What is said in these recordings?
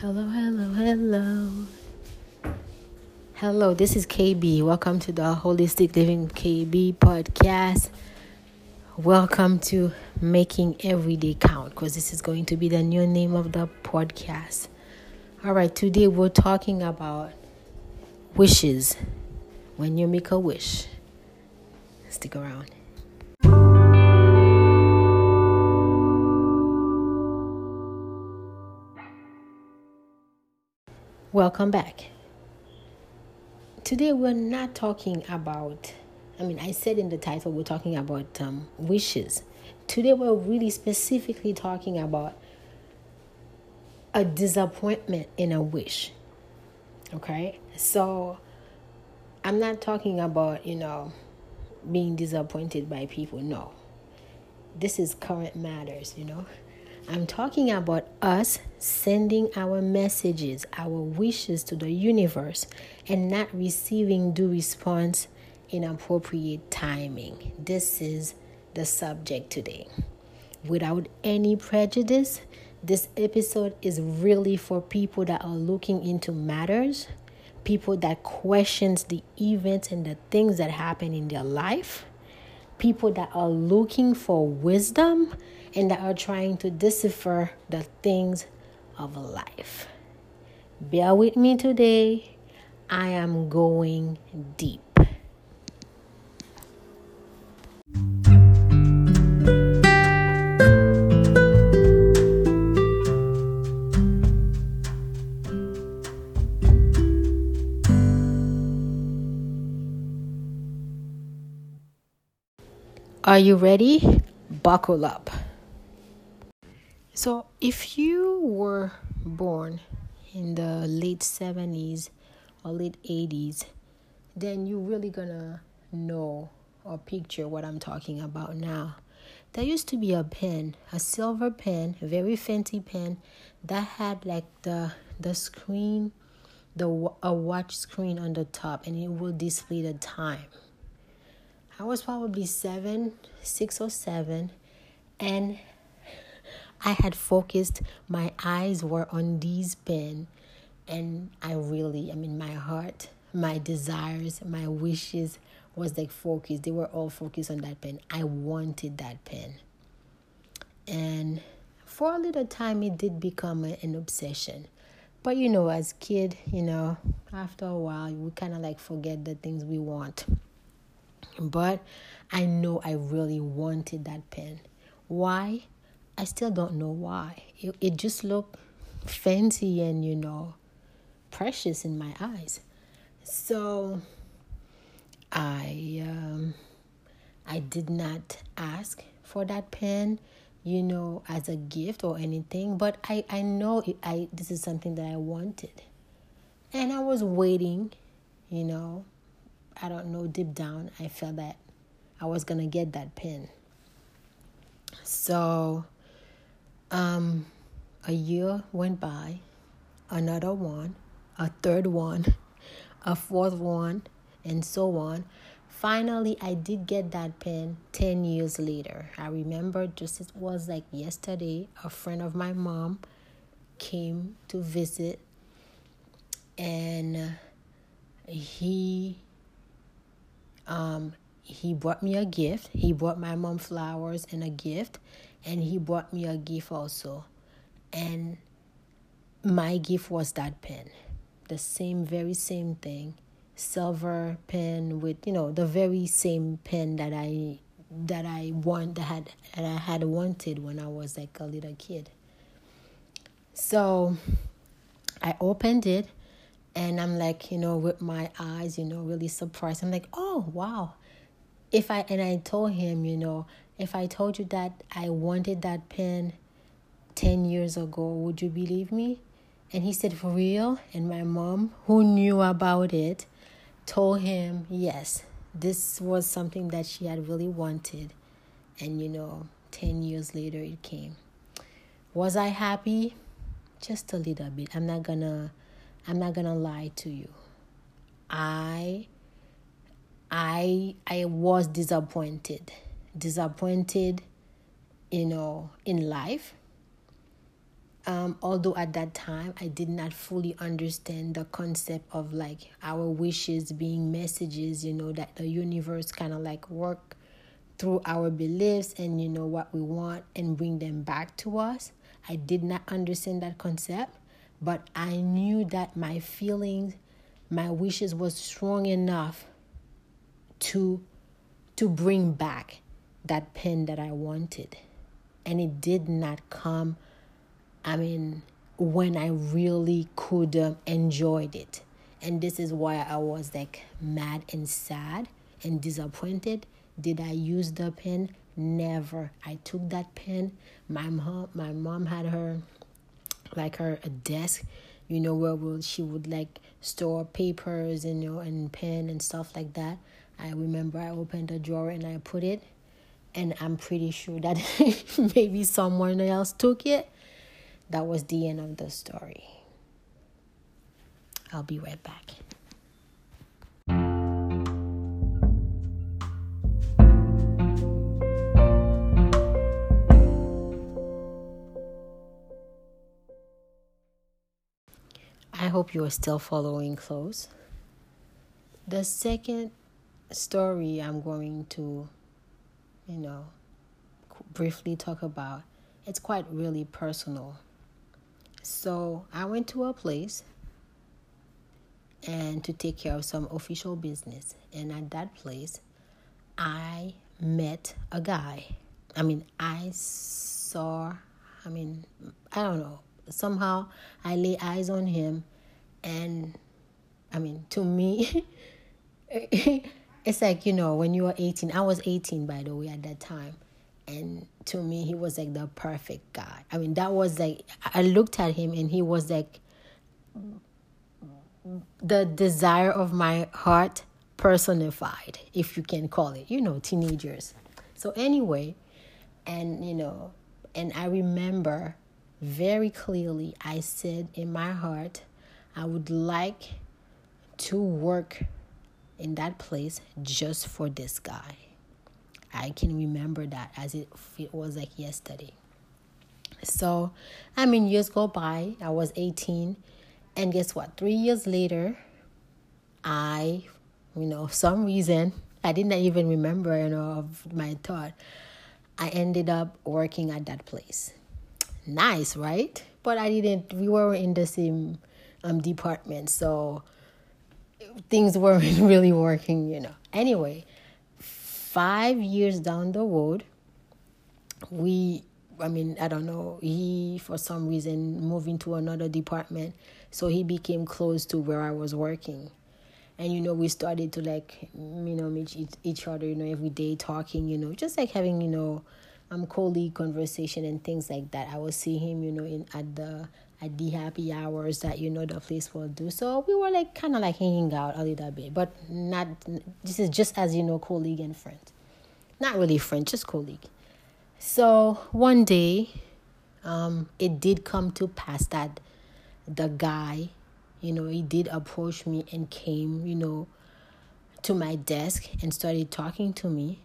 Hello, hello, hello. Hello, this is KB. Welcome to the Holistic Living KB podcast. Welcome to Making Every Day Count because this is going to be the new name of the podcast. All right, today we're talking about wishes. When you make a wish, stick around. Welcome back. Today we're not talking about, I mean, I said in the title we're talking about um, wishes. Today we're really specifically talking about a disappointment in a wish. Okay? So I'm not talking about, you know, being disappointed by people. No. This is current matters, you know. I'm talking about us sending our messages, our wishes to the universe, and not receiving due response in appropriate timing. This is the subject today. Without any prejudice, this episode is really for people that are looking into matters, people that questions the events and the things that happen in their life, people that are looking for wisdom and that are trying to decipher the things of life. Bear with me today. I am going deep. Are you ready? Buckle up. So, if you were born in the late 70s or late 80s, then you're really gonna know or picture what I'm talking about now. There used to be a pen, a silver pen, a very fancy pen that had like the the screen, the a watch screen on the top, and it will display the time. I was probably seven, six or seven, and I had focused, my eyes were on these pen, and I really, I mean, my heart, my desires, my wishes was like focused. They were all focused on that pen. I wanted that pen. And for a little time, it did become a, an obsession. But you know, as kid, you know, after a while, we kind of like forget the things we want. But I know I really wanted that pen. Why? I still don't know why. It, it just looked fancy and, you know, precious in my eyes. So I um, I did not ask for that pen, you know, as a gift or anything, but I, I know it, I this is something that I wanted. And I was waiting, you know. I don't know, deep down, I felt that I was going to get that pen. So um, a year went by, another one, a third one, a fourth one, and so on. Finally, I did get that pen 10 years later. I remember just it was like yesterday, a friend of my mom came to visit and he um he brought me a gift. He brought my mom flowers and a gift and he brought me a gift also. And my gift was that pen. The same, very same thing. Silver pen with, you know, the very same pen that I that I want that had that I had wanted when I was like a little kid. So I opened it and I'm like, you know, with my eyes, you know, really surprised. I'm like, oh wow. If I and I told him, you know, if I told you that I wanted that pen 10 years ago, would you believe me? And he said, For real? And my mom, who knew about it, told him, Yes, this was something that she had really wanted. And you know, 10 years later, it came. Was I happy? Just a little bit. I'm not gonna. I'm not gonna lie to you. I I I was disappointed disappointed, you know, in life. um, although at that time I did not fully understand the concept of like our wishes being messages, you know, that the universe kind of like work through our beliefs and you know what we want and bring them back to us. I did not understand that concept, but I knew that my feelings, my wishes was strong enough to to bring back that pen that I wanted. And it did not come I mean, when I really could um, enjoyed it. And this is why I was like mad and sad and disappointed. Did I use the pen? Never. I took that pen. My mom, my mom had her, like her a desk, you know, where she would like store papers and you know and pen and stuff like that. I remember I opened a drawer and I put it, and I'm pretty sure that maybe someone else took it that was the end of the story. I'll be right back. I hope you are still following close. The second story I'm going to, you know, briefly talk about, it's quite really personal. So I went to a place and to take care of some official business. And at that place, I met a guy. I mean, I saw, I mean, I don't know. Somehow I lay eyes on him, and I mean, to me, it's like, you know, when you were 18, I was 18 by the way at that time. And to me he was like the perfect guy. I mean that was like i looked at him and he was like the desire of my heart personified if you can call it you know teenagers. So anyway and you know and i remember very clearly i said in my heart i would like to work in that place just for this guy I can remember that as if it was like yesterday. So, I mean, years go by. I was 18. And guess what? Three years later, I, you know, for some reason, I didn't even remember, you know, of my thought. I ended up working at that place. Nice, right? But I didn't, we were in the same um, department. So things weren't really working, you know. Anyway, five years down the road, we, I mean, I don't know, he, for some reason, moved into another department. So he became close to where I was working. And, you know, we started to like, you know, meet each other, you know, every day talking, you know, just like having, you know, um, colleague conversation and things like that. I would see him, you know, in at the at the happy hours that you know the place will do. So we were like kind of like hanging out a little bit, but not. This is just as you know, colleague and friend, not really friend, just colleague. So one day, um, it did come to pass that the guy, you know, he did approach me and came, you know, to my desk and started talking to me,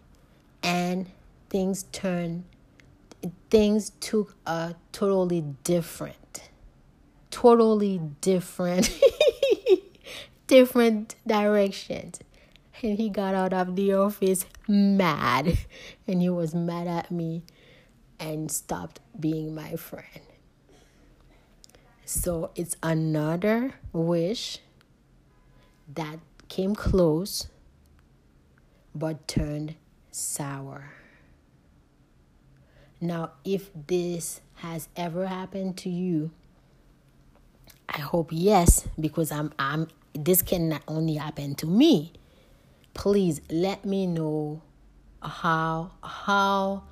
and things turned. Things took a totally different totally different different directions. And he got out of the office mad. And he was mad at me and stopped being my friend. So it's another wish that came close but turned sour. Now if this has ever happened to you I hope yes, because I'm I'm this can not only happen to me. Please let me know how how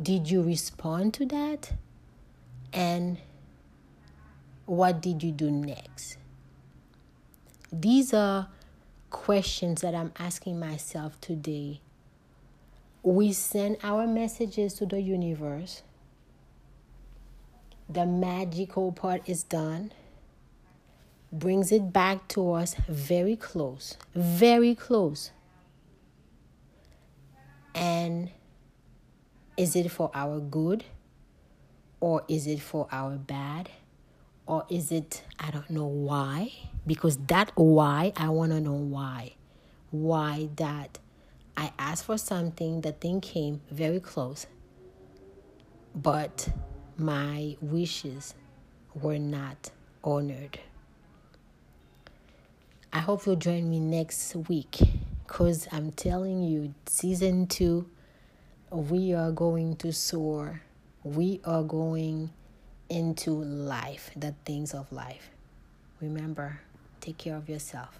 did you respond to that and what did you do next? These are questions that I'm asking myself today. We send our messages to the universe. The magical part is done brings it back to us very close, very close. And is it for our good Or is it for our bad? Or is it, I don't know why? Because that why, I want to know why. Why that I asked for something, the thing came very close, but my wishes were not honored. I hope you'll join me next week because I'm telling you, season two, we are going to soar. We are going into life, the things of life. Remember, take care of yourself.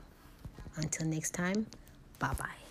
Until next time, bye bye.